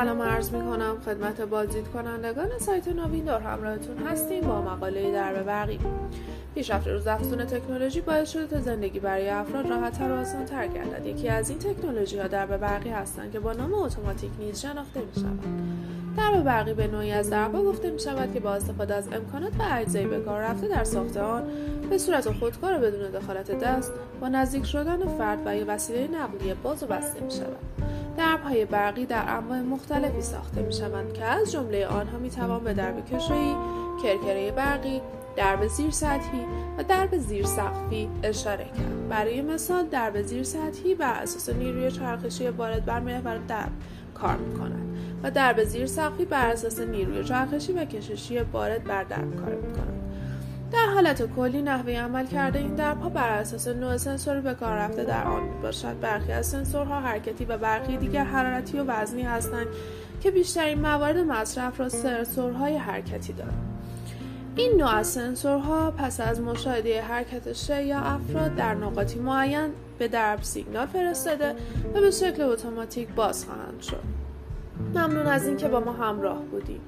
سلام عرض می کنم خدمت بازدید کنندگان سایت نویندور همراهتون هستیم با مقاله درب برقی. پیشرفت روز افزون تکنولوژی باعث شده تا زندگی برای افراد راحتتر و آسانتر گردد. یکی از این تکنولوژی ها درب برقی هستند که با نام اتوماتیک نیز شناخته می شود درب برقی به نوعی از دربا گفته می شود که با استفاده از امکانات و اجزای به کار رفته در ساخت آن به صورت خودکار و بدون دخالت دست با نزدیک شدن فرد و یا وسیله نقلیه باز و بسته می شود دربهای برقی در انواع مختلفی ساخته می شوند که از جمله آنها می توان به درب کشویی، کرکره برقی، درب زیر سطحی و درب زیر سقفی اشاره کرد. برای مثال درب زیر سطحی بر اساس نیروی چرخشی وارد بر محور درب کار می کند و درب زیر سقفی بر اساس نیروی چرخشی و کششی وارد بر درب کار می کند. در حالت کلی نحوه عمل کرده این دربها بر اساس نوع سنسوری به کار رفته. در آن می باشد برخی از سنسورها حرکتی و برخی دیگر حرارتی و وزنی هستند که بیشترین موارد مصرف را سنسورهای حرکتی دارند. این نوع از سنسورها پس از مشاهده حرکت شی یا افراد در نقاطی معین به درب سیگنال فرستاده و به شکل اتوماتیک باز خواهند شد. ممنون از اینکه با ما همراه بودیم